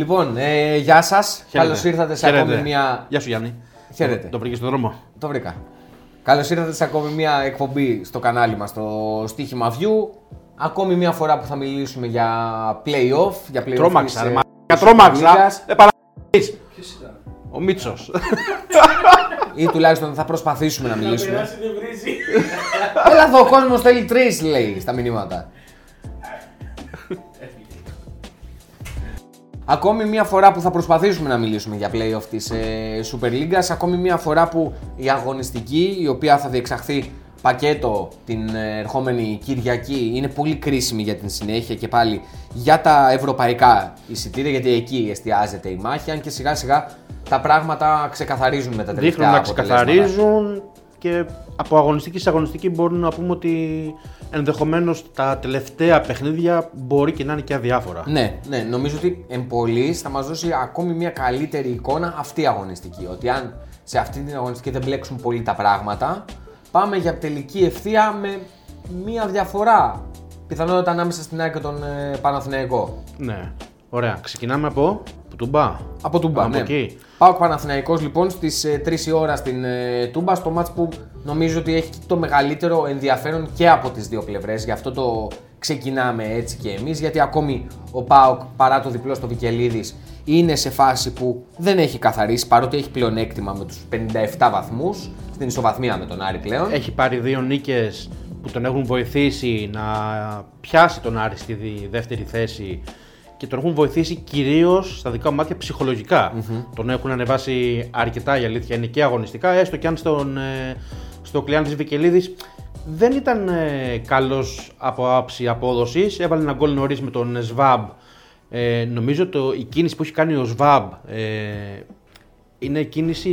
Λοιπόν, ε, γεια σας. Καλώς ήρθατε σε Χαίρετε. ακόμη μια. Γεια σου Γιάννη. Χαίρετε. Το βρήκες στον δρόμο; Το βρήκα. Καλώς ήρθατε σε ακόμη μια εκπομπή στο κανάλι μας, το Στίχημα View. Ακόμη μια φορά που θα μιλήσουμε για playoff. Για playoff Τρόμαξα, της, ρε ε, μα. της Τρόμαξα. Superligas. Ε, παρα***εις. Ο Μίτσος. Ή τουλάχιστον θα προσπαθήσουμε να μιλήσουμε. περάσει δεν βρίζει. Έλα εδώ, ο κόσμος θέλει τρεις, λέει στα μηνύματα. Ακόμη μια φορά που θα προσπαθήσουμε να μιλήσουμε για playoff της ε, Super League, ακόμη μια φορά που η αγωνιστική, η οποία θα διεξαχθεί πακέτο την ε, ερχόμενη Κυριακή, είναι πολύ κρίσιμη για την συνέχεια και πάλι για τα ευρωπαϊκά εισιτήρια, γιατί εκεί εστιάζεται η μάχη, αν και σιγά σιγά τα πράγματα ξεκαθαρίζουν με τα τελευταία Δείχνουν να αποτελέσματα. ξεκαθαρίζουν και από αγωνιστική σε αγωνιστική μπορούμε να πούμε ότι ενδεχομένως τα τελευταία παιχνίδια μπορεί και να είναι και αδιάφορα. Ναι, ναι, νομίζω ότι εν πολλής θα μας δώσει ακόμη μια καλύτερη εικόνα αυτή η αγωνιστική. Ότι αν σε αυτή την αγωνιστική δεν μπλέξουν πολύ τα πράγματα, πάμε για τελική ευθεία με μια διαφορά. Πιθανότητα ανάμεσα στην ΑΕΚ και τον ε, Παναθηναϊκό. Ναι. Ωραία. Ξεκινάμε από Τούμπα. Από Τούμπα, Από ναι. εκεί. Πάω Παναθηναϊκός λοιπόν στις ε, 3 η ώρα στην ε, Τούμπα, στο μάτς που νομίζω ότι έχει το μεγαλύτερο ενδιαφέρον και από τις δύο πλευρές. Γι' αυτό το ξεκινάμε έτσι και εμείς, γιατί ακόμη ο ΠΑΟΚ παρά το διπλό στο Βικελίδης είναι σε φάση που δεν έχει καθαρίσει, παρότι έχει πλεονέκτημα με τους 57 βαθμούς, στην ισοβαθμία με τον Άρη πλέον. Έχει πάρει δύο νίκες που τον έχουν βοηθήσει να πιάσει τον Άρη στη δι- δεύτερη θέση και τον έχουν βοηθήσει κυρίως στα δικά μου μάτια ψυχολογικα Τον έχουν ανεβάσει αρκετά η αλήθεια είναι και αγωνιστικά, έστω και αν στον, ε, στο κλειάν της Βικελίδης δεν ήταν ε, καλός από άψη απόδοσης. Έβαλε ένα γκολ νωρίς με τον Σβάμπ. Ε, νομίζω το, η κίνηση που έχει κάνει ο Σβάμπ ε, είναι κίνηση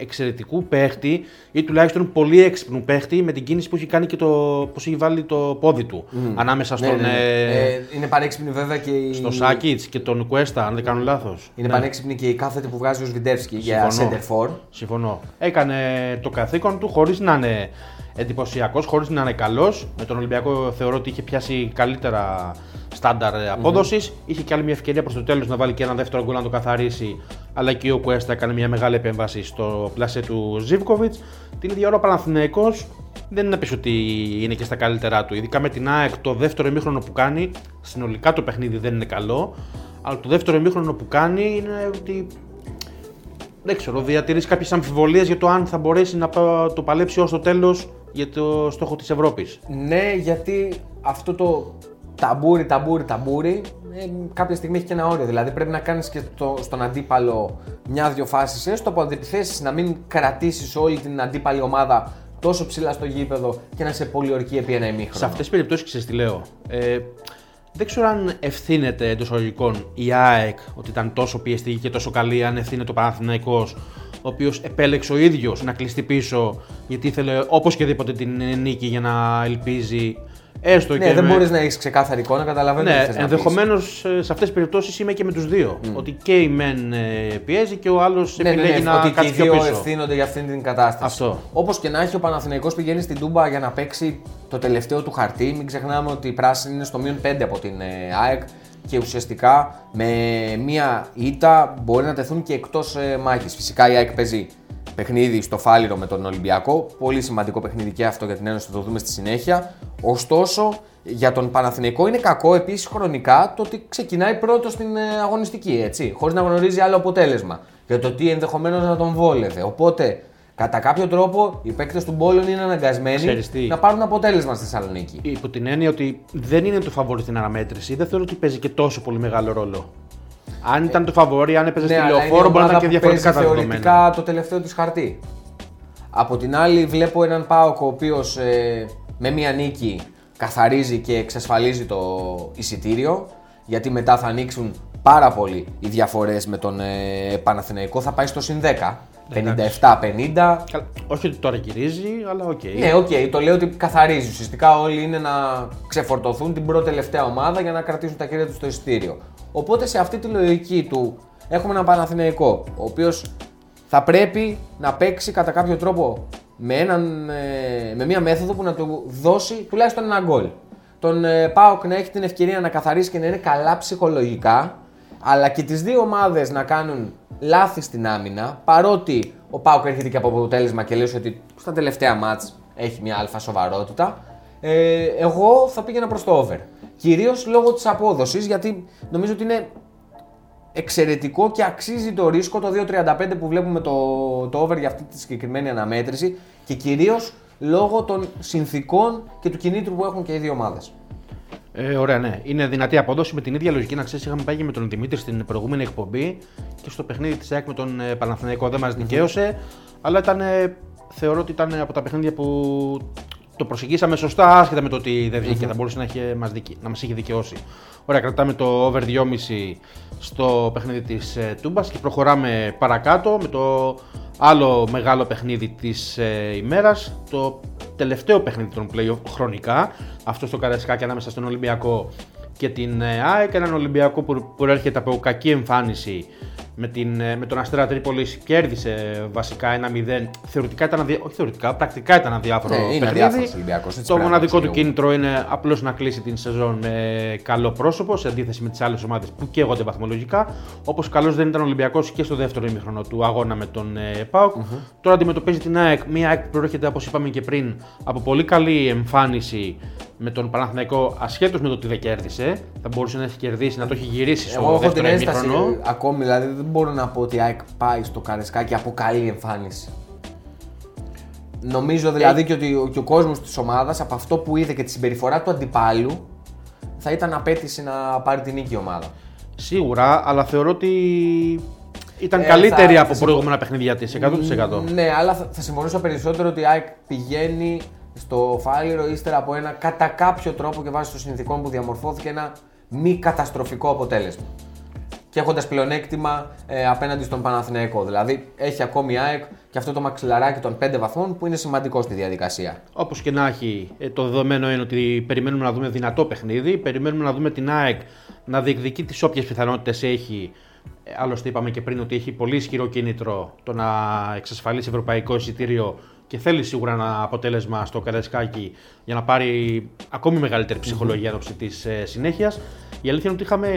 εξαιρετικού παίχτη ή τουλάχιστον πολύ έξυπνου παίχτη με την κίνηση που έχει κάνει και το πώς έχει βάλει το πόδι του ανάμεσα Ναι, στον, ναι, ναι. ε, Ε, είναι πανέξυπνη βέβαια και η... στο Σάκιτς και τον Κουέστα, αν δεν κάνω λάθος. Είναι Ναι, πανέξυπνη και η κάθετη που βγάζει ο Σβιντεύσκι για Συμφωνώ. center for. Συμφωνώ. Έκανε το καθήκον του χωρίς να είναι εντυπωσιακός, χωρίς να είναι καλός. Με τον Ολυμπιακό θεωρώ ότι είχε πιάσει καλύτερα στάνταρ απόδοσης. Είχε και άλλη μια ευκαιρία προς το τέλος να βάλει και ένα δεύτερο γκολ να το καθαρίσει. Αλλά και ο Κουέστα έκανε μια μεγάλη επέμβαση στο πλασέ του Ζίβκοβιτ. Την ίδια ώρα ο Παναθηναϊκός δεν είναι να πει ότι είναι και στα καλύτερά του. Ειδικά με την ΑΕΚ το δεύτερο ημίχρονο που κάνει, συνολικά το παιχνίδι δεν είναι καλό. Αλλά το δεύτερο ημίχρονο που κάνει είναι ότι δεν ξέρω, διατηρήσει κάποιες αμφιβολίες για το αν θα μπορέσει να πα- το παλέψει ως το τέλος για το στόχο της Ευρώπης. Ναι, γιατί αυτό το ταμπούρι, ταμπούρι, ταμπούρι ε, κάποια στιγμή έχει και ένα όριο. Δηλαδή πρέπει να κάνεις και το, στον αντίπαλο μια-δυο φάσεις έστω από αντιπιθέσεις, να μην κρατήσεις όλη την αντίπαλη ομάδα τόσο ψηλά στο γήπεδο και να σε πολιορκεί επί ένα ημίχρονο. Σε αυτές τις περιπτώσεις, ξέρεις τι λέω. Ε, δεν ξέρω αν ευθύνεται εντός εισαγωγικών η ΑΕΚ ότι ήταν τόσο πιεστική και τόσο καλή, αν ευθύνεται ο Παναθηναϊκός ο οποίος επέλεξε ο ίδιος να κλειστεί πίσω γιατί ήθελε οπωσδήποτε την νίκη για να ελπίζει έστω ναι, και. δεν με- μπορείς να έχεις ξεκάθαρη εικόνα, καταλαβαίνω τι Ναι, θες να πεις. ενδεχομένως σε αυτές τις περιπτώσεις είμαι και με τους δύο. Ότι και η μεν ε, πιέζει και ο άλλος Ναι, ναι, επιλέγει ναι, να ότι και οι κάτσει πιο δύο πίσω. ευθύνονται για αυτήν την κατάσταση. Αυτό. Όπως και να έχει, ο Παναθηναϊκός πηγαίνει στην Τούμπα για να παίξει το τελευταίο του χαρτί. Μην ξεχνάμε ότι η πράσινη είναι στο μείον 5 από την ε, ΑΕΚ και ουσιαστικά με μία ήττα μπορεί να τεθούν και εκτός ε, μάχης. Φυσικά η ΑΕΚ παίζει παιχνίδι στο Φάληρο με τον Ολυμπιακό. Πολύ σημαντικό παιχνίδι και αυτό για την Ένωση, θα το δούμε στη συνέχεια. Ωστόσο, για τον Παναθηναϊκό είναι κακό επίσης χρονικά το ότι ξεκινάει πρώτο στην ε, αγωνιστική, έτσι, χωρίς να γνωρίζει άλλο αποτέλεσμα. Για το τι ενδεχομένως να τον βόλευε. Οπότε, κατά κάποιο τρόπο, οι παίκτες του Μπόλων είναι αναγκασμένοι Ξέρεις τι; να πάρουν αποτέλεσμα στη Θεσσαλονίκη. Υπό την έννοια ότι δεν είναι το φαβόρι στην αναμέτρηση, δεν θεωρώ ότι παίζει και τόσο πολύ μεγάλο ρόλο. Αν ήταν το φαβόρι, αν έπαιζε στη Ναι, αλλά είναι η λεωφόρο, μπορεί να ομάδα ήταν και που παίζει διαφορετικά τα δεδομένα. θεωρητικά το τελευταίο της χαρτί. Από την άλλη, βλέπω έναν Πάοκ ο οποίος με μία νίκη καθαρίζει και εξασφαλίζει το εισιτήριο. Γιατί μετά θα ανοίξουν πάρα πολύ οι διαφορές με τον ε, Παναθηναϊκό. Θα πάει στο συν 10. 57-50. Καλά, Όχι ότι τώρα γυρίζει, αλλά οκ. Ναι, οκ, το λέω ότι καθαρίζει. Ουσιαστικά όλοι είναι να ξεφορτωθούν την πρώτη τελευταία ομάδα για να κρατήσουν τα χέρια τους στο εισιτήριο. Οπότε σε αυτή τη λογική του έχουμε έναν Παναθηναϊκό, ο οποίος θα πρέπει να παίξει κατά κάποιο τρόπο με, έναν, ε, με μια μέθοδο που να του δώσει τουλάχιστον ένα γκολ. Τον ε, Πάοκ να έχει την ευκαιρία να καθαρίσει και να είναι καλά ψυχολογικά αλλά και τις δύο ομάδες να κάνουν λάθη στην άμυνα, παρότι ο Πάουκ έρχεται και από αποτέλεσμα και λέει ότι στα τελευταία μάτς έχει μια αλφα σοβαρότητα, ε, εγώ θα πήγαινα προς το over. Κυρίως λόγω της απόδοσης, γιατί νομίζω ότι είναι εξαιρετικό και αξίζει το ρίσκο το 2.35 που βλέπουμε το, το over για αυτή τη συγκεκριμένη αναμέτρηση και κυρίως λόγω των συνθήκων και του κινήτρου που έχουν και οι δύο ομάδες. Ε, ωραία, ναι. Είναι δυνατή απόδοση με την ίδια λογική. Να ξέρεις, είχαμε πάει και με τον Δημήτρη στην προηγούμενη εκπομπή και στο παιχνίδι της ΑΕΚ με τον ε, Παναθηναϊκό δεν μας δικαίωσε. Αλλά ήταν, ε, θεωρώ ότι ήταν από τα παιχνίδια που το προσεγγίσαμε σωστά, άσχετα με το ότι δεν βγήκε, θα μπορούσε να, είχε, μας δικαι... να μας είχε δικαιώσει. Ωραία, κρατάμε το over 2,5 στο παιχνίδι της ε, Τούμπας και προχωράμε παρακάτω με το άλλο μεγάλο παιχνίδι της ε, ημέρας, το τελευταίο παιχνίδι των play χρονικά, αυτό στο Καραϊσκάκι ανάμεσα στον Ολυμπιακό και την ε, ΑΕΚ, έναν Ολυμπιακό που προέρχεται από κακή εμφάνιση με, την, ε, με τον Αστέρα Τρίπολης κέρδισε βασικά ένα 0. Θεωρητικά ήταν αδιά... όχι θεωρητικά, πρακτικά ήταν αδιάφορο Ναι, είναι παιχνίδι. Ολυμπιακός, έτσι Το πράγμα, μοναδικό έτσι του λίγο. κίνητρο είναι απλώς να κλείσει την σεζόν με καλό πρόσωπο σε αντίθεση με τις άλλες ομάδες που καίγονται βαθμολογικά. Όπως καλός δεν ήταν ο Ολυμπιακός και στο δεύτερο ημίχρονο του αγώνα με τον ε, ΠΑΟΚ. Τώρα αντιμετωπίζει την ΑΕΚ. Μια ΑΕΚ που προέρχεται, όπως είπαμε και πριν, από πολύ καλή εμφάνιση με τον Παναθηναϊκό ασχέτως με το ότι δεν κέρδισε. Θα μπορούσε να έχει κερδίσει, να το έχει γυρίσει στο Εγώ έχω την δεύτερο ένσταση ημίχρονο. ακόμη, δηλαδή δεν μπορώ να πω ότι η ΑΕΚ πάει στο Καρεσκάκι από καλή εμφάνιση. Νομίζω δηλαδή Ε, και ότι ο, και ο κόσμος της ομάδας από αυτό που είδε και τη συμπεριφορά του αντιπάλου θα ήταν απέτηση να πάρει την νίκη η ομάδα. Σίγουρα, αλλά θεωρώ ότι ήταν Ε, καλύτερη θα- από θα συμφω- προηγούμενα παιχνίδια της, 100%. Ναι, αλλά θα, θα συμφωνούσα περισσότερο ότι η ΑΕΚ πηγαίνει στο Φάληρο ύστερα από ένα κατά κάποιο τρόπο και βάσει των συνθηκών που διαμορφώθηκε ένα μη καταστροφικό αποτέλεσμα. Και έχοντας πλεονέκτημα ε, απέναντι στον Παναθηναϊκό. Δηλαδή έχει ακόμη η ΑΕΚ και αυτό το μαξιλαράκι των 5 βαθμών που είναι σημαντικό στη διαδικασία. Όπως και να έχει, ε, το δεδομένο είναι ότι περιμένουμε να δούμε δυνατό παιχνίδι. Περιμένουμε να δούμε την ΑΕΚ να διεκδικεί τις όποιες πιθανότητες έχει. Ε, Άλλωστε, είπαμε και πριν ότι έχει πολύ ισχυρό κίνητρο το να εξασφαλίσει ευρωπαϊκό εισιτήριο και θέλει σίγουρα ένα αποτέλεσμα στο Καραϊσκάκι για να πάρει ακόμη μεγαλύτερη ψυχολογία εν ώψη της συνέχειας. Η αλήθεια είναι ότι είχαμε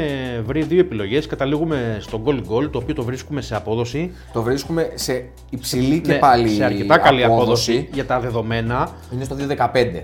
βρει δύο επιλογές. Καταλήγουμε στο goal goal, το οποίο το βρίσκουμε σε απόδοση. Το βρίσκουμε σε υψηλή και Ναι, πάλι σε αρκετά καλή απόδοση για τα δεδομένα. Είναι στο 2.15.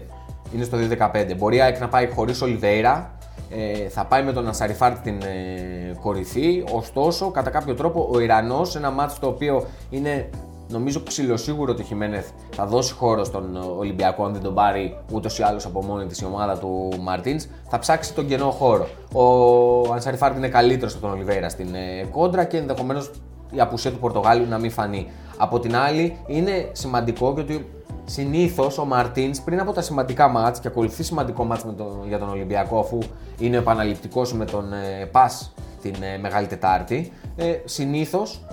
Είναι στο 2.15. Μπορεί η ΑΕΚ να πάει χωρίς Ολιβέηρα. Ε, θα πάει με τον Ασαριφάρτη την ε, κορυφή. Ωστόσο, κατά κάποιο τρόπο, ο Ιρανός, ένα μάτσο το οποίο είναι νομίζω ψηλοσίγουρο ότι ο Χιμένεθ θα δώσει χώρο στον Ολυμπιακό αν δεν τον πάρει ούτως ή άλλως από μόνη της η ομάδα του Μαρτίνς. Θα ψάξει τον κενό χώρο. Ο Ανσαριφάρτη είναι καλύτερος από τον Ολιβέηρα στην ε, κόντρα και ενδεχομένως η απουσία του Πορτογάλιου να μην φανεί. Από την άλλη, είναι σημαντικό και ότι συνήθως ο Μαρτίνς πριν από τα σημαντικά μάτς και ακολουθεί σημαντικό μάτς με τον- για τον Ολυμπιακό, αφού είναι επαναληπτικός με τον ε, Πας την ε, Μεγάλη Τετάρτη, ε, συνήθως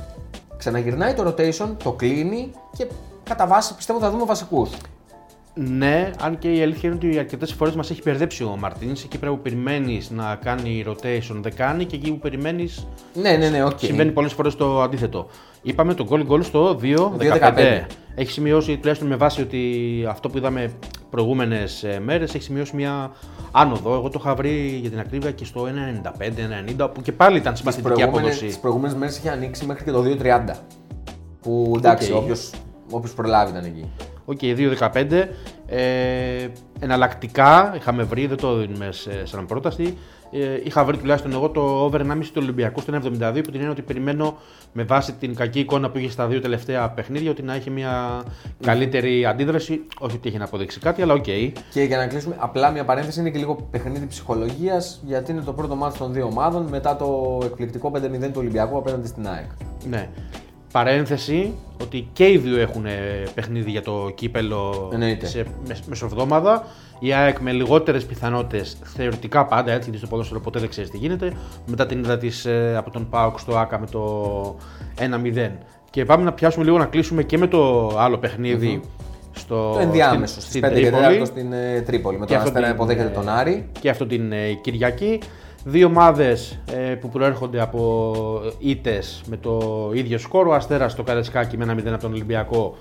ξαναγυρνάει το rotation, το κλείνει και κατά βάση πιστεύω θα δούμε βασικούς. Ναι, αν και η αλήθεια είναι ότι αρκετές φορές μας έχει μπερδέψει ο Μαρτίνη. Εκεί πρέπει που περιμένεις να κάνει rotation δεν κάνει και εκεί που περιμένεις Ναι, ναι, ναι, οκ. συμβαίνει πολλές φορές το αντίθετο. Είπαμε το goal goal στο 2-15. 2-15. Έχεις σημειώσει τουλάχιστον με βάση ότι αυτό που είδαμε προηγούμενες μέρες έχει σημειώσει μια άνοδο. Εγώ το είχα βρει για την ακρίβεια και στο 1,95-1,90 που και πάλι ήταν Τις συμπαθητική απόδοση. προηγούμενες μέρες είχε ανοίξει μέχρι και το 2.30. Που εντάξει, Οκ. όποιος, όποιος προλάβει ήταν εκεί. Οκ, 2-15. Ε, εναλλακτικά είχαμε βρει, δεν το δίνουμε σε, σαν πρόταση. Ε, είχα βρει τουλάχιστον εγώ το over 1,5 του Ολυμπιακού στο 1,72 που την έννοια ότι περιμένω με βάση την κακή εικόνα που είχε στα δύο τελευταία παιχνίδια ότι να έχει μια καλύτερη αντίδραση. Όχι ότι έχει να αποδείξει κάτι, αλλά οκ. Και για να κλείσουμε, απλά μια παρένθεση είναι και λίγο παιχνίδι ψυχολογίας, γιατί είναι το πρώτο ματς των δύο ομάδων μετά το εκπληκτικό 5-0 του Ολυμπιακού απέναντι στην ΑΕΚ. Ναι. Παρένθεση ότι και οι δύο έχουν ε, παιχνίδι για το κύπελο Εννοείται. σε μεσ- μεσοβδόμαδα. Η ΑΕΚ με λιγότερες πιθανότητες, θεωρητικά πάντα έτσι, γιατί στο ποδόσφαιρο ποτέ δεν ξέρεις τι γίνεται. Μετά την είδα της, ε, από τον ΠΑΟΚ στο ΑΚΑ με το 1-0. Και πάμε να πιάσουμε λίγο να κλείσουμε και με το άλλο παιχνίδι στο, Το ενδιάμεσο στην, στις στην 5 και Τρίπολη. 4 στην ε, Τρίπολη. Με Και τον αυτό Αστέρα την, υποδέχεται ε, τον Άρη. Και αυτό την ε, Κυριακή. Δύο ομάδες που προέρχονται από ήττες με το ίδιο σκορ. Ο Αστέρας στο Καρεσκάκι με ένα 0 από τον Ολυμπιακό.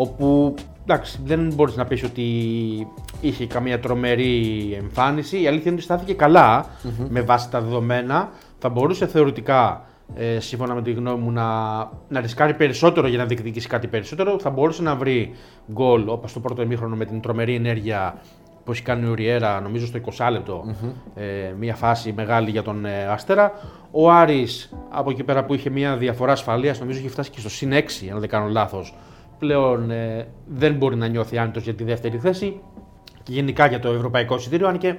Όπου εντάξει, δεν μπορείς να πεις ότι είχε καμία τρομερή εμφάνιση. Η αλήθεια είναι ότι στάθηκε καλά με βάση τα δεδομένα. θα μπορούσε θεωρητικά, ε, σύμφωνα με τη γνώμη μου, να, να ρισκάρει περισσότερο για να διεκδικήσει κάτι περισσότερο. Θα μπορούσε να βρει γκολ όπως το πρώτο ημίχρονο με την τρομερή ενέργεια που έχει κάνει ο Ριέρα, νομίζω στο 20 λεπτο ε, μια φάση μεγάλη για τον ε, Αστέρα. Ο Άρης, από εκεί πέρα που είχε μια διαφορά ασφαλείας, νομίζω είχε φτάσει και στο συν 6, αν δεν κάνω λάθος. Πλέον ε, δεν μπορεί να νιώθει άνετος για τη δεύτερη θέση και γενικά για το ευρωπαϊκό εισιτήριο. Αν και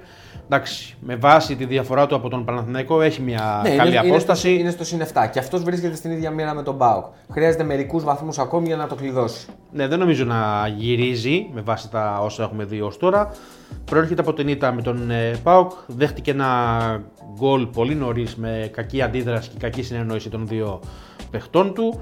εντάξει, με βάση τη διαφορά του από τον Παναθηναϊκό έχει μια Ναι, καλή είναι, απόσταση. Είναι στο, είναι στο συν 7 και αυτός βρίσκεται στην ίδια μοίρα με τον Μπάουκ. Χρειάζεται μερικούς βαθμούς ακόμη για να το κλειδώσει. Ναι, δεν νομίζω να γυρίζει με βάση τα όσα έχουμε δει ως τώρα. Προέρχεται από την ήττα με τον ε, Πάοκ. Δέχτηκε ένα γκολ πολύ νωρίς με κακή αντίδραση και κακή συνεννόηση των δύο παιχτών του.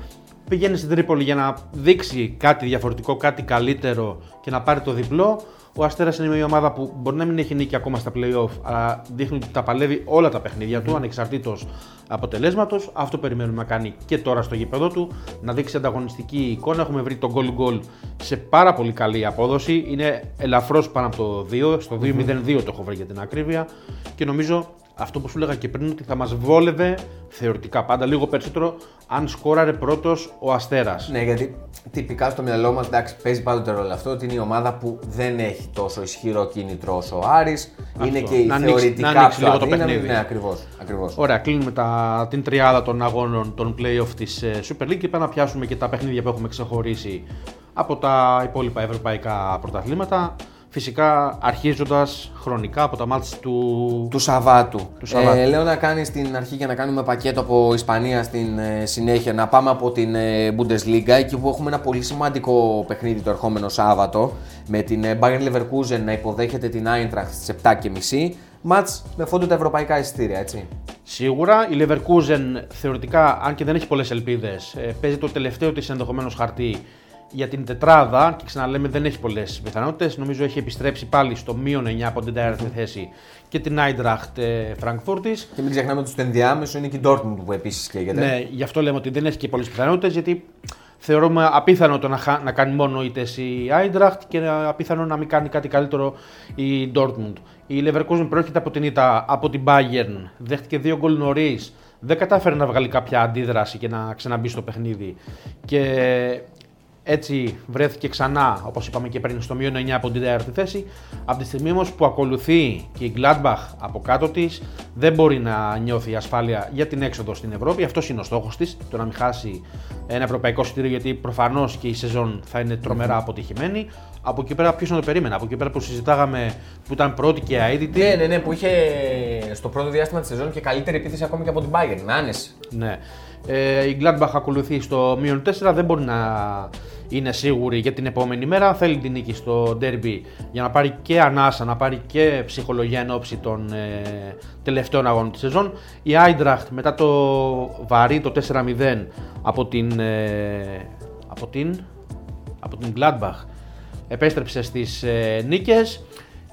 Πηγαίνει στην Τρίπολη για να δείξει κάτι διαφορετικό, κάτι καλύτερο και να πάρει το διπλό. Ο Αστέρας είναι μια ομάδα που μπορεί να μην έχει νίκη ακόμα στα playoff, αλλά δείχνει ότι τα παλεύει όλα τα παιχνίδια του, ανεξαρτήτως αποτελέσματος. Αυτό περιμένουμε να κάνει και τώρα στο γήπεδο του, να δείξει ανταγωνιστική εικόνα. Έχουμε βρει το goal goal σε πάρα πολύ καλή απόδοση. Είναι ελαφρώς πάνω από το 2, στο 2-0-2 το έχω βρει για την ακρίβεια και νομίζω αυτό που σου έλεγα και πριν ότι θα μας βόλευε θεωρητικά πάντα λίγο περισσότερο αν σκόραρε πρώτος ο Αστέρας. Ναι, γιατί τυπικά στο μυαλό μας παίζει πάντοτε ρόλο αυτό ότι είναι η ομάδα που δεν έχει τόσο ισχυρό κίνητρο όσο ο Άρης. Είναι και η Να ανοίξει- θεωρητικά να ανοίξει πιο λίγο το αδύναμη. παιχνίδι. Ναι, ακριβώς. Ακριβώς. Ωραία, κλείνουμε τα, την τριάδα των αγώνων των playoff της ε, Super League και πάμε να πιάσουμε και τα παιχνίδια που έχουμε ξεχωρίσει από τα υπόλοιπα ευρωπαϊκά πρωταθλήματα. Φυσικά αρχίζοντας χρονικά από τα μάτς του... Του Σαββάτου. Του Σαββάτου. Ε, λέω να κάνεις στην αρχή για να κάνουμε πακέτο από Ισπανία στην ε, συνέχεια. Να πάμε από την ε, Bundesliga, εκεί που έχουμε ένα πολύ σημαντικό παιχνίδι το ερχόμενο Σάββατο. Με την ε, Bayern Leverkusen να υποδέχεται την Eintracht στις 7.30. Μάτς με φόντο τα ευρωπαϊκά εισιτήρια, έτσι. Σίγουρα η Leverkusen θεωρητικά, αν και δεν έχει πολλές ελπίδες, ε, παίζει το τελευταίο της ενδεχομένως χαρτί για την τετράδα και ξαναλέμε δεν έχει πολλές πιθανότητες. Νομίζω έχει επιστρέψει πάλι στο μείον 9 από την τέταρτη θέση και την Eintracht ε, Frankfurtης. Και μην ξεχνάμε ότι στο ενδιάμεσο είναι και η Dortmund που επίσης καίγεται. Ναι, γι' αυτό λέμε ότι δεν έχει και πολλές πιθανότητες, γιατί θεωρούμε απίθανο το να, χα- να κάνει μόνο ήττε η Eintracht και απίθανο να μην κάνει κάτι καλύτερο η Dortmund. Η Leverkusen προέρχεται από την ήττα από την Bayern, δέχτηκε δύο γκολ νωρίς, δεν κατάφερε να βγάλει κάποια αντίδραση και να ξαναμπεί στο παιχνίδι. Και έτσι βρέθηκε ξανά, όπως είπαμε και πριν, στο μείον 9 από την τέταρτη θέση. Από τη στιγμή όμως που ακολουθεί και η Gladbach από κάτω της, δεν μπορεί να νιώθει ασφάλεια για την έξοδο στην Ευρώπη. Αυτός είναι ο στόχος της, το να μην χάσει ένα ευρωπαϊκό εισιτήριο, γιατί προφανώς και η σεζόν θα είναι τρομερά αποτυχημένη. Από εκεί πέρα ποιος να το περίμενε, από εκεί πέρα που συζητάγαμε που ήταν πρώτη και αίτητη. Ναι, ναι, ναι, που είχε στο πρώτο διάστημα της σεζόν και καλύτερη επίθεση ακόμη και από την Bayern. Με άνεση. Ναι. Ε, η Gladbach ακολουθεί στο μείον 4, δεν μπορεί να είναι σίγουρη για την επόμενη μέρα. Θέλει την νίκη στο derby για να πάρει και ανάσα, να πάρει και ψυχολογία εν ώψη των ε, τελευταίων αγώνων της σεζόν. Η Eintracht μετά το βαρύ το 4-0 από την, ε, από την, από την Gladbach επέστρεψε στις ε, νίκες.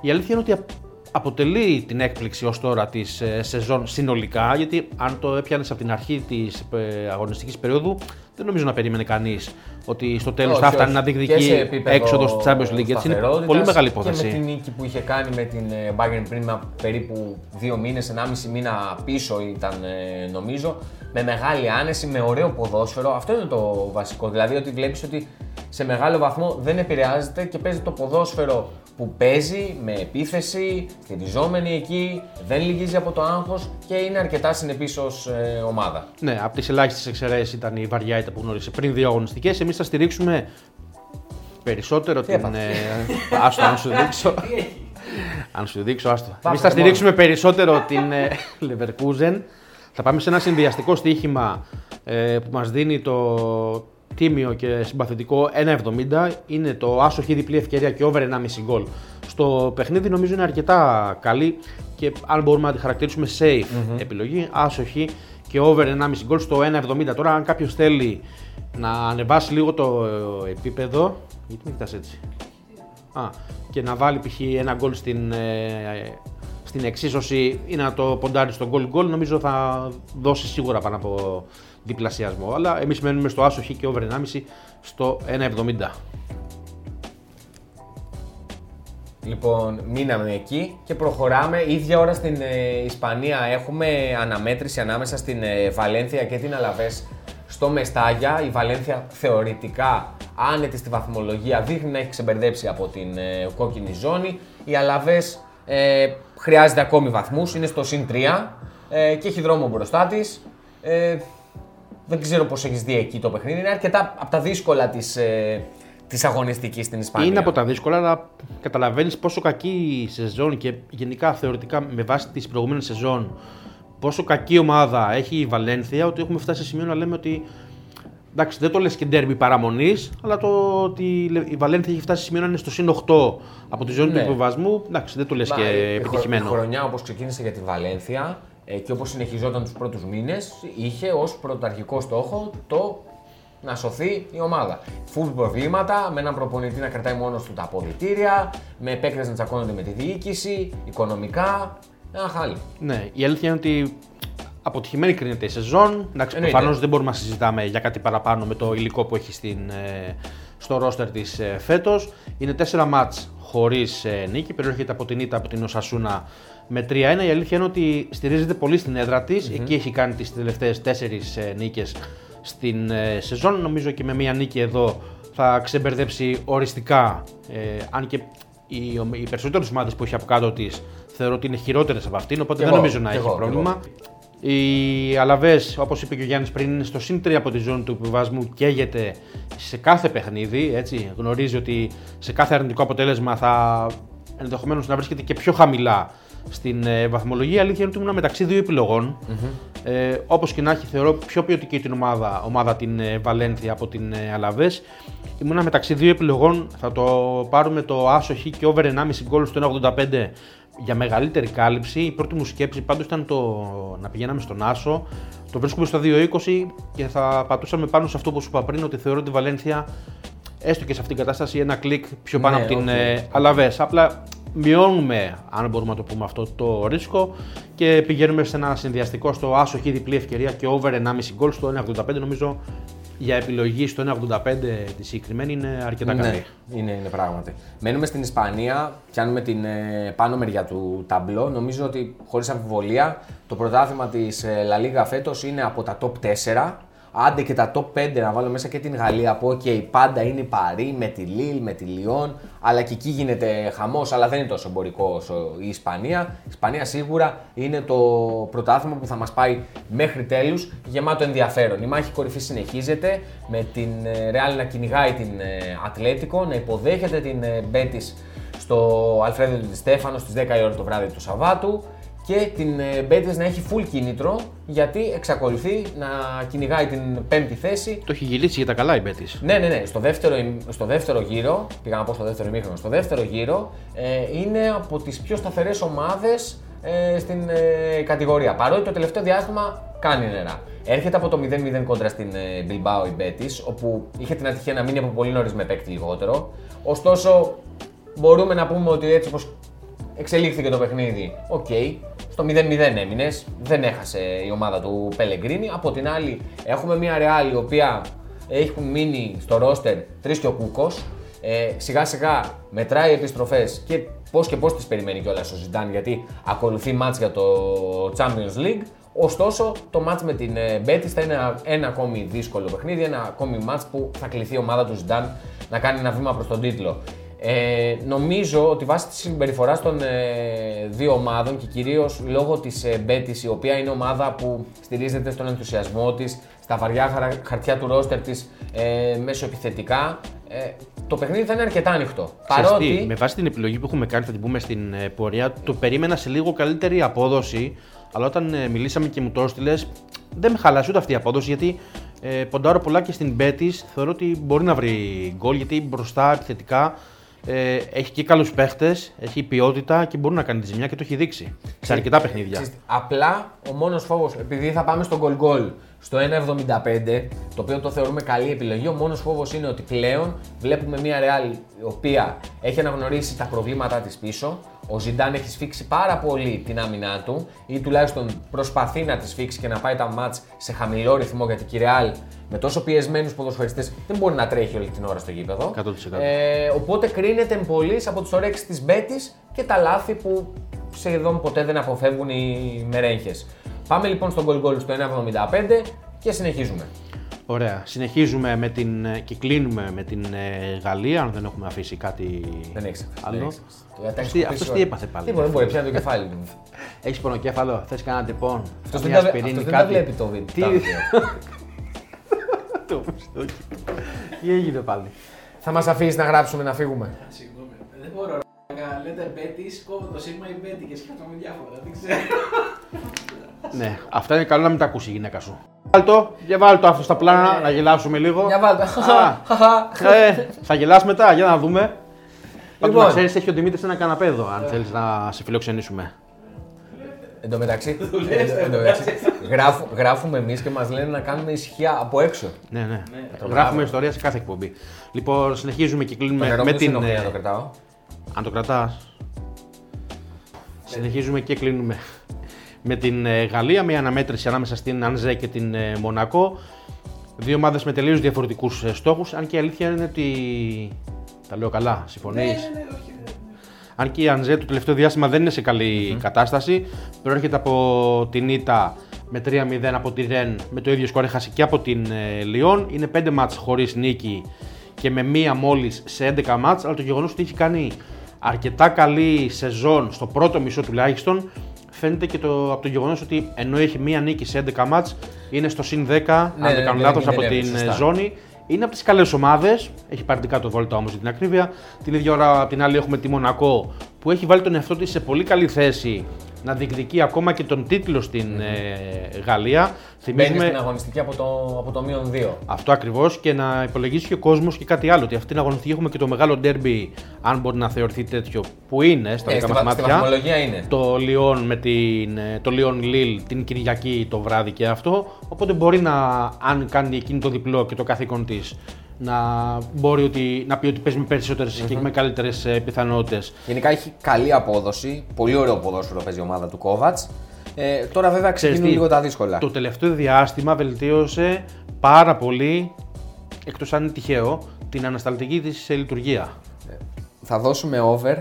Η αλήθεια είναι ότι απ- αποτελεί την έκπληξη ως τώρα της ε, σεζόν συνολικά, γιατί αν το έπιανες από την αρχή της ε, αγωνιστικής περίοδου, δεν νομίζω να περίμενε κανείς ότι στο τέλος θα Όχι, φτάνει όχι. να Και σε διεκδικεί επίπεδο έξοδος στη Champions League. Έτσι είναι σταθερότητας πολύ μεγάλη Και με υπόθεση. τη νίκη που είχε κάνει με την ε, Bayern πριν από περίπου δύο μήνες, ενάμιση μήνα πίσω ήταν ε, νομίζω. Με μεγάλη άνεση, με ωραίο ποδόσφαιρο. Αυτό είναι το βασικό. Δηλαδή ότι βλέπεις ότι σε μεγάλο βαθμό δεν επηρεάζεται και παίζει το ποδόσφαιρο που παίζει με επίθεση, στηριζόμενη εκεί, δεν λυγίζει από το άγχος και είναι αρκετά συνεπής ως ε, ομάδα. Ναι, από τις ελάχιστες εξαιρέσεις ήταν η βαριά ήττα που γνώρισε πριν δύο αγωνιστικές. Εμείς θα στηρίξουμε περισσότερο την. έπαθες; Ε, άστο, αν σου δείξω. αν σου δείξω, άστο. Εμείς θα μόνο. στηρίξουμε περισσότερο την ε, Leverkusen. Θα πάμε σε ένα συνδυαστικό στοίχημα ε, που μας δίνει το τίμιο και συμπαθητικό 1,70. Είναι το άσοχη διπλή ευκαιρία και over 1,5 γκολ. Στο παιχνίδι νομίζω είναι αρκετά καλή και αν μπορούμε να τη χαρακτηρίσουμε safe επιλογή, άσοχη και over 1,5 γκολ στο 1,70. Τώρα αν κάποιος θέλει να ανεβάσει λίγο το ε, επίπεδο, γιατί με κοιτάς έτσι, Α, και να βάλει π.χ. ένα γκολ στην, ε, στην εξίσωση ή να το ποντάρει στο γκολ γκολ, νομίζω θα δώσει σίγουρα πάνω από διπλασιασμό. Αλλά εμείς μένουμε στο άσο χ και over 1,5 στο 1,70. Λοιπόν, μείναμε εκεί και προχωράμε. Ίδια ώρα στην ε, Ισπανία έχουμε αναμέτρηση ανάμεσα στην ε, Βαλένθια και την Αλαβές στο Μεστάγια. Η Βαλένθια θεωρητικά άνετη στη βαθμολογία δείχνει να έχει ξεμπερδέψει από την ε, κόκκινη ζώνη. Η Αλαβές ε, χρειάζεται ακόμη βαθμούς, είναι στο συν 3 ε, και έχει δρόμο μπροστά της. Ε, δεν ξέρω πώς έχεις δει εκεί το παιχνίδι. Είναι αρκετά από τα δύσκολα της ε, της αγωνιστικής στην Ισπανία. Είναι από τα δύσκολα, αλλά καταλαβαίνεις πόσο κακή η σεζόν και γενικά θεωρητικά με βάση τις προηγούμενες σεζόν, πόσο κακή ομάδα έχει η Βαλένθια, ότι έχουμε φτάσει σε σημείο να λέμε ότι. Εντάξει, δεν το λες και ντέρμι παραμονής, αλλά το ότι η Βαλένθια έχει φτάσει σε σημείο να είναι στο συν 8 από τη ζώνη Ναι. του υποβασμού, εντάξει, δεν το λες Μα, και η χρο- επιτυχημένο. Η χρονιά όπως ξεκίνησε για τη Βαλένθια ε, και όπως συνεχιζόταν τους πρώτους μήνες, είχε ως πρωταρχικό στόχο το να σωθεί η ομάδα. Φουλ προβλήματα, με έναν προπονητή να κρατάει μόνος του τα αποδητήρια, με επέκταση να τσακώνονται με τη διοίκηση, οικονομικά. Ένα χάλι. Ναι, η αλήθεια είναι ότι αποτυχημένη κρίνεται η σεζόν. Εντάξει, Εννοείται. προφανώς δεν μπορούμε να συζητάμε για κάτι παραπάνω με το υλικό που έχει στην, ε, στο ρόστερ της ε, φέτος. Είναι τέσσερα μάτς χωρίς ε, νίκη. Περιέρχεται από την ήττα από την Οσασούνα με 3-1. Η αλήθεια είναι ότι στηρίζεται πολύ στην έδρα της. Εκεί έχει κάνει τις τελευταίες τέσσερις ε, νίκες στην ε, σεζόν. Νομίζω και με μία νίκη εδώ θα ξεμπερδέψει οριστικά. Ε, αν και οι, οι περισσότερες ομάδες που έχει από κάτω της θεωρώ ότι είναι χειρότερες από αυτήν, οπότε Κι δεν εγώ, νομίζω να κι έχει εγώ, κι πρόβλημα. Οι Αλαβές, όπως είπε και ο Γιάννης πριν, είναι στο συν 3 από τη ζώνη του επιβασμού. Καίγεται σε κάθε παιχνίδι. Έτσι. Γνωρίζει ότι σε κάθε αρνητικό αποτέλεσμα θα ενδεχομένως να βρίσκεται και πιο χαμηλά στην ε, βαθμολογία. Η αλήθεια είναι ότι ήμουν μεταξύ δύο επιλογών. Ε, Όπως και να έχει, θεωρώ πιο ποιοτική την ομάδα, ομάδα την ε, Βαλένθια από την ε, Αλαβέ. Ήμουνα μεταξύ δύο επιλογών. Θα το πάρουμε το άσο χ και over 1,5 γκολ στο 1,85 για μεγαλύτερη κάλυψη. Η πρώτη μου σκέψη πάντως ήταν το να πηγαίναμε στον Άσο. Το βρίσκουμε στο 2,20 και θα πατούσαμε πάνω σε αυτό που σου είπα πριν ότι θεωρώ ότι η Βαλένθια έστω και σε αυτήν την κατάσταση ένα κλικ πιο πάνω Ναι, από την οκ. ε, Αλαβές. Απλά μειώνουμε, αν μπορούμε να το πούμε αυτό, το ρίσκο και πηγαίνουμε σε ένα συνδυαστικό στο άσο χ διπλή ευκαιρία και over 1,5 γκολ στο 1,85 νομίζω για επιλογή στο 1,85 τη συγκεκριμένη είναι αρκετά καλή. Ναι, είναι, είναι πράγματι. Μένουμε στην Ισπανία, πιάνουμε την ε, πάνω μεριά του ταμπλό. Νομίζω ότι χωρίς αμφιβολία το πρωτάθλημα της ε, La Liga φέτος είναι από τα top 4. Άντε και τα top 5 να βάλω μέσα και την Γαλλία που ok, πάντα είναι η Παρή με τη Λίλ, με τη Λιόν, αλλά και εκεί γίνεται χαμός, αλλά δεν είναι τόσο εμπορικό όσο η Ισπανία. Η Ισπανία σίγουρα είναι το πρωτάθλημα που θα μας πάει μέχρι τέλους, γεμάτο ενδιαφέρον. Η μάχη κορυφή συνεχίζεται με την ε, Real να κυνηγάει την ε, Ατλέτικο, να υποδέχεται την ε, Betis στο Αλφρέδο Τη Στέφανο στις 10 η ώρα το βράδυ του Σαββάτου και την ε, Betis να έχει full κίνητρο γιατί εξακολουθεί να κυνηγάει την πέμπτη θέση Το έχει γυρίσει για τα καλά η Μπέτης. ναι, ναι, ναι. Στο δεύτερο, ημ- στο δεύτερο γύρο, πήγα να πω στο δεύτερο ημίχρονο, στο δεύτερο γύρο ε, είναι από τις πιο σταθερές ομάδες ε, στην ε, κατηγορία. Παρότι το τελευταίο διάστημα κάνει νερά. Έρχεται από το 0-0 κόντρα στην ε, Bilbao η Betis, όπου είχε την ατυχία να μείνει από πολύ νωρίς με παίκτη λιγότερο. Ωστόσο, μπορούμε να πούμε ότι έτσι όπως εξελίχθηκε το παιχνίδι, οκ, στο 0-0 έμεινες, δεν έχασε η ομάδα του Πελεγκρίνη. Από την άλλη, έχουμε μια Real η οποία έχουν μείνει στο ρόστερ τρεις και ο Κούκος. Ε, σιγά σιγά μετράει επιστροφές και πώς και πώς τις περιμένει κιόλας ο Ζιντάν γιατί ακολουθεί μάτς για το Champions League. Ωστόσο, το μάτς με την ε, Betis θα είναι ένα, ένα ακόμη δύσκολο παιχνίδι, ένα ακόμη μάτς που θα κληθεί η ομάδα του Ζιντάν να κάνει ένα βήμα προς τον τίτλο. Ε, νομίζω ότι βάσει της συμπεριφοράς των ε, δύο ομάδων και κυρίως λόγω της ε, Betis, η οποία είναι ομάδα που στηρίζεται στον ενθουσιασμό της, στα βαριά χαρα- χαρτιά του ρόστερ της ε, μέσω επιθετικά, ε, το παιχνίδι θα είναι αρκετά ανοιχτό. Ξέρεις τι, Παρότι. με βάση την επιλογή που έχουμε κάνει, θα την πούμε στην ε, πορεία, το περίμενα σε λίγο καλύτερη απόδοση. Αλλά όταν ε, μιλήσαμε και μου το έστειλες, δεν με χαλάσει ούτε αυτή η απόδοση γιατί ε, ποντάρω πολλά και στην Betis. Θεωρώ ότι μπορεί να βρει γκολ γιατί μπροστά επιθετικά ε, έχει και καλούς παίχτες, έχει ποιότητα και μπορεί να κάνει τη ζημιά και το έχει δείξει σε αρκετά παιχνίδια. Ξέρεις τι, Απλά ο μόνος φόβος, επειδή θα πάμε στο goal goal στο 1,75, το οποίο το θεωρούμε καλή επιλογή, ο μόνος φόβος είναι ότι πλέον βλέπουμε μια Real η οποία έχει αναγνωρίσει τα προβλήματά της πίσω. Ο Ζιντάν έχει σφίξει πάρα πολύ την άμυνά του ή τουλάχιστον προσπαθεί να τη σφίξει και να πάει τα μάτς σε χαμηλό ρυθμό γιατί και η Real με τόσο πιεσμένους ποδοσφαιριστές δεν μπορεί να τρέχει όλη την ώρα στο γήπεδο. 100%. Ε, οπότε κρίνεται πολύ από τι ωρέξεις της Μπέτης και τα λάθη που σχεδόν ποτέ δεν αποφεύγουν οι μερέγχες. Πάμε λοιπόν στον goal goal στο 1,75 και συνεχίζουμε. Ωραία. Συνεχίζουμε με την, ε, και κλείνουμε με την ε, Γαλλία, αν δεν έχουμε αφήσει κάτι Δεν έχει άλλο. Αυτός αυτός τι έπαθε πάλι. Τίποτα, δεν μπορεί, πιάνει το κεφάλι του. Έχεις πονοκέφαλο, θες κανένα τεπών. Αυτός δεν, καμιά τα, ασπιρίνη, αυτός δεν τα κάτι. βλέπει το βίντεο. Τι- τα βίντεο. Το πιστόκι. Τι έγινε πάλι; Θα μας αφήσεις να γράψουμε να φύγουμε; Συγγνώμη, δεν μπορώ να λέτε Μπέτη, κόβω το σίγμα ή Μπέτη και σκέφτομαι διάφορα. Δεν ξέρω. Ναι, αυτά είναι καλό να μην τα ακούσει η γυναίκα σου. Βάλ το και βάλ το αυτό στα πλάνα να γελάσουμε λίγο. Για βάλτε. Α, ε, θα γελάς μετά, για να δούμε. Πάντως Λοιπόν. να ξέρεις, έχει ο Δημήτρης ένα καναπέ εδώ, αν θέλεις να σε φιλοξενήσουμε. Εν τω μεταξύ, εν τω μεταξύ, γράφου- γράφουμε εμείς και μας λένε να κάνουμε ησυχία από έξω. Ναι, ναι. το Γράφουμε γράφω. ιστορία σε κάθε εκπομπή. Λοιπόν, συνεχίζουμε και Το κλείνουμε νερό με μου δεν την. ενοχλεί να ε, το κρατάω. Αν το κρατάς. Συνεχίζουμε και κλείνουμε με την ε, Γαλλία. Μια αναμέτρηση ανάμεσα στην Ανζέ και την ε, Μονακό. Δύο ομάδες με τελείως διαφορετικούς στόχους. Αν και η αλήθεια είναι ότι. Τα λέω καλά, συμφωνείς; Ναι, ναι, ναι, όχι. Ναι. Αν και η Ανζέ το τελευταίο διάστημα δεν είναι σε καλη κατάσταση. Προέρχεται από την Ήττα με 3-0 από τη Ρεν με το ίδιο σκορ έχασε και από την ε, Λιόν. Είναι 5 μάτς χωρίς νίκη και με μία μόλις σε 11 μάτς. Αλλά το γεγονός ότι έχει κάνει αρκετά καλή σεζόν στο πρώτο μισό τουλάχιστον φαίνεται και το, από το γεγονός ότι ενώ έχει μία νίκη σε 11 μάτς είναι στο συν 10 αν ναι, δεν ναι, κάνω ναι, λάθος ναι, από ναι, την σωστά. ε, ζώνη. Είναι από τις καλές ομάδες. Έχει πάρει δικά το βόλτα όμως για την ακρίβεια. Την ίδια ώρα απ' την άλλη έχουμε τη Μονακό που έχει βάλει τον εαυτό της σε πολύ καλή θέση να διεκδικεί ακόμα και τον τίτλο στην ε, Γαλλία. Μπαίνει Θυμίζουμε στην αγωνιστική από το, από το μείον 2. αυτό ακριβώς και να υπολογίσει και ο κόσμος και κάτι άλλο. Ότι αυτή την αγωνιστική έχουμε και το μεγάλο ντέρμπι, αν μπορεί να θεωρηθεί τέτοιο, που είναι στα Ε, δικά στη, μας βα- στη μάτια. βαθμολογία είναι. Το Λιόν με την, ε, το Λιόν Λίλ την Κυριακή το βράδυ και αυτό. Οπότε μπορεί να, αν κάνει εκείνη το διπλό και το καθήκον της, να μπορεί ότι, να πει ότι παίζει με περισσότερες και με καλύτερε πιθανότητες. Γενικά έχει καλή απόδοση. Πολύ ωραίο ποδόσφαιρο παίζει η ομάδα του Κόβατς. Ε, τώρα βέβαια ξεκινούν λίγο τα δύσκολα. Το τελευταίο διάστημα βελτίωσε πάρα πολύ, εκτός αν είναι τυχαίο, την ανασταλτική της ε, λειτουργία. Θα δώσουμε over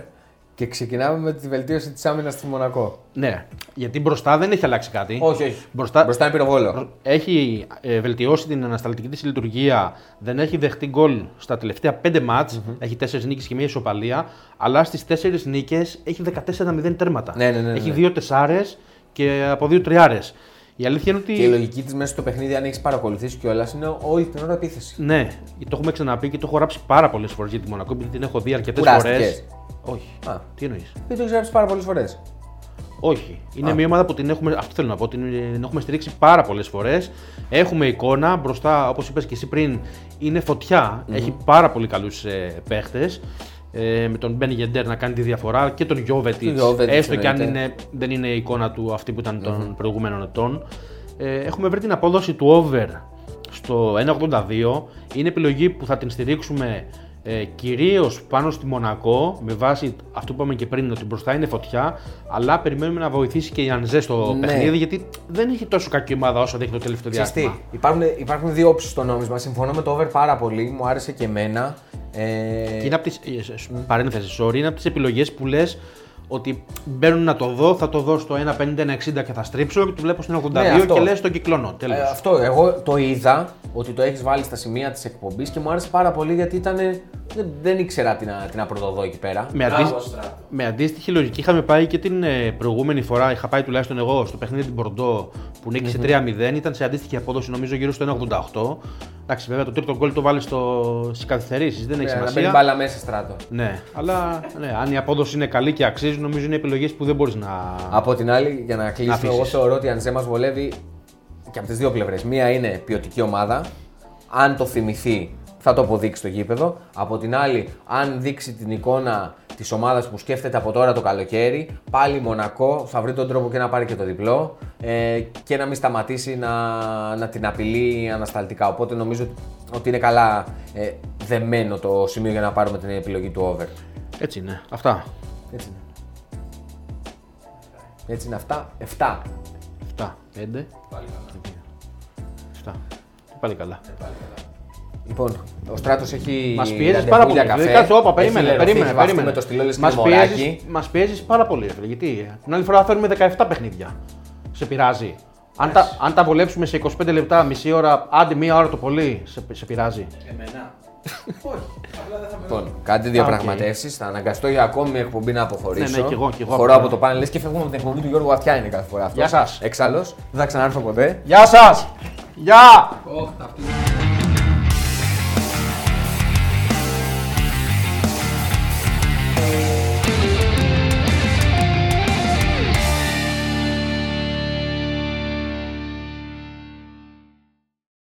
και ξεκινάμε με τη βελτίωση της άμυνας στη Μονακό. Ναι, γιατί μπροστά δεν έχει αλλάξει κάτι. Όχι, όχι. Μπροστά, Μπροστά είναι πυροβόλο. Έχει ε, βελτιώσει την ανασταλτική της λειτουργία, δεν έχει δεχτεί γκολ στα τελευταία 5 μάτς, έχει 4 νίκες και μία ισοπαλία, αλλά στις 4 νίκες έχει 14-0 τέρματα. Ναι, ναι, ναι, ναι. Έχει 2 τεσσάρες και από 2 τριάρες. Η αλήθεια είναι ότι... Και η λογική της μέσα στο παιχνίδι, αν έχεις παρακολουθήσει κιόλας, είναι όλη την ώρα επίθεση. Ναι, το έχουμε ξαναπεί και το έχω γράψει πάρα πολλές φορές για τη Μονακό, επειδή την έχω δει αρκετές Κουράστηκες; φορές. Όχι. Α. Τι εννοείς; Δεν το έχεις γράψει πάρα πολλές φορές. Όχι. Είναι μια ομάδα που την έχουμε, αυτό θέλω να πω, την, την έχουμε στηρίξει πάρα πολλές φορές. Έχουμε εικόνα μπροστά, όπως είπες και εσύ πριν, είναι φωτιά. Έχει πάρα πολύ καλούς ε, παίχτες. Ε, με τον Μπεν Γεντέρ να κάνει τη διαφορά και τον Γιώβετιτς. Τον Jovetic, Έστω και αν εννοείται. είναι, δεν είναι η εικόνα του αυτή που ήταν των προηγούμενων ετών. Ε, έχουμε βρει την απόδοση του over στο 1,82. Είναι επιλογή που θα την στηρίξουμε ε, κυρίως πάνω στη Μονακό με βάση αυτό που είπαμε και πριν ότι μπροστά είναι φωτιά. Αλλά περιμένουμε να βοηθήσει και η Ανζέ στο Ναι. παιχνίδι γιατί δεν έχει τόσο κακή ομάδα όσο δείχνει το τελευταίο Ξέρεις τι, διάστημα. υπάρχουν, υπάρχουν δύο όψεις στο νόμισμα. Συμφωνώ με το over πάρα πολύ. Μου άρεσε και εμένα. Ε, Και είναι από τις, ε, σ- παρένθεση, sorry, είναι από τις επιλογές που λες ότι μπαίνουν να το δω, θα το δω στο 1,50-1,60 και θα στρίψω και το βλέπω στην 82 Ναι, αυτό. και λε τον κυκλώνω. Τέλος. Ε, αυτό, εγώ το είδα ότι το έχεις βάλει στα σημεία της εκπομπής και μου άρεσε πάρα πολύ γιατί ήταν. Δεν, δεν ήξερα τι να, τι να πρωτοδώ εκεί πέρα. Με, Μπράβο, αντίστοιχη- Στράτο. με αντίστοιχη λογική είχαμε πάει και την ε, προηγούμενη φορά. Είχα πάει τουλάχιστον εγώ στο παιχνίδι την Μπορντό που νικησε 3-0. Ήταν σε αντίστοιχη απόδοση νομίζω γύρω στο 1,88. Εντάξει, βέβαια το τρίτο γκολ το βάλει στι καθυστερήσει, δεν έχει Ε, να μπαίνει σημασία. μπάλα μέσα στράτο. Ναι, αλλά ναι, αν η απόδοση είναι καλή και αξίζει, νομίζω είναι επιλογές που δεν μπορείς να. Από την άλλη, για να κλείσουμε, αφήσεις. εγώ θεωρώ ότι η Ανζέ μας βολεύει και από τις δύο πλευρές. Μία είναι ποιοτική ομάδα. Αν το θυμηθεί, θα το αποδείξει στο γήπεδο. Από την άλλη, αν δείξει την εικόνα της ομάδας που σκέφτεται από τώρα το καλοκαίρι, πάλι Μονακό θα βρει τον τρόπο και να πάρει και το διπλό ε, και να μην σταματήσει να, να την απειλεί ανασταλτικά. Οπότε νομίζω ότι είναι καλά ε, δεμένο το σημείο για να πάρουμε την επιλογή του over. Έτσι είναι. Αυτά. Έτσι είναι. Έτσι είναι αυτά. 7. 7, 5, Πάλι καλά. 7. Πάλι καλά. Λοιπόν, ο Στράτος έχει. Μας πιέζεις ραντεβού πάρα πολύ. για καφέ. Δηλαδή, κάτσε, όπα, Έχει περίμενε, λερωθεί, περίμενε. έχει βαφτεί περίμενε. Με το στυλό λες και Μας το πιέζεις, μωράκι. μας πιέζεις πάρα πολύ, ρε φίλε. Γιατί την άλλη φορά θα φέρουμε 17 παιχνίδια. Σε πειράζει. Αν τα, αν τα βολέψουμε σε 25 λεπτά, μισή ώρα, άντε μία ώρα το πολύ, σε, σε πειράζει. Εμένα. Όχι. Απλά δεν θα με Λοιπόν, κάντε διαπραγματεύσει. Θα αναγκαστώ για ακόμη μια εκπομπή να αποχωρήσω. Ναι, ναι, κι εγώ, κι εγώ Χωρώ από από το πάνελ λες και φεύγουμε από την εκπομπή του Γιώργου Βαθιά είναι κάθε φορά αυτός. Γεια σας. Εξάλλου, δεν θα ξανάρθω ποτέ. Γεια σας! Γεια! Ωχ, αυτή.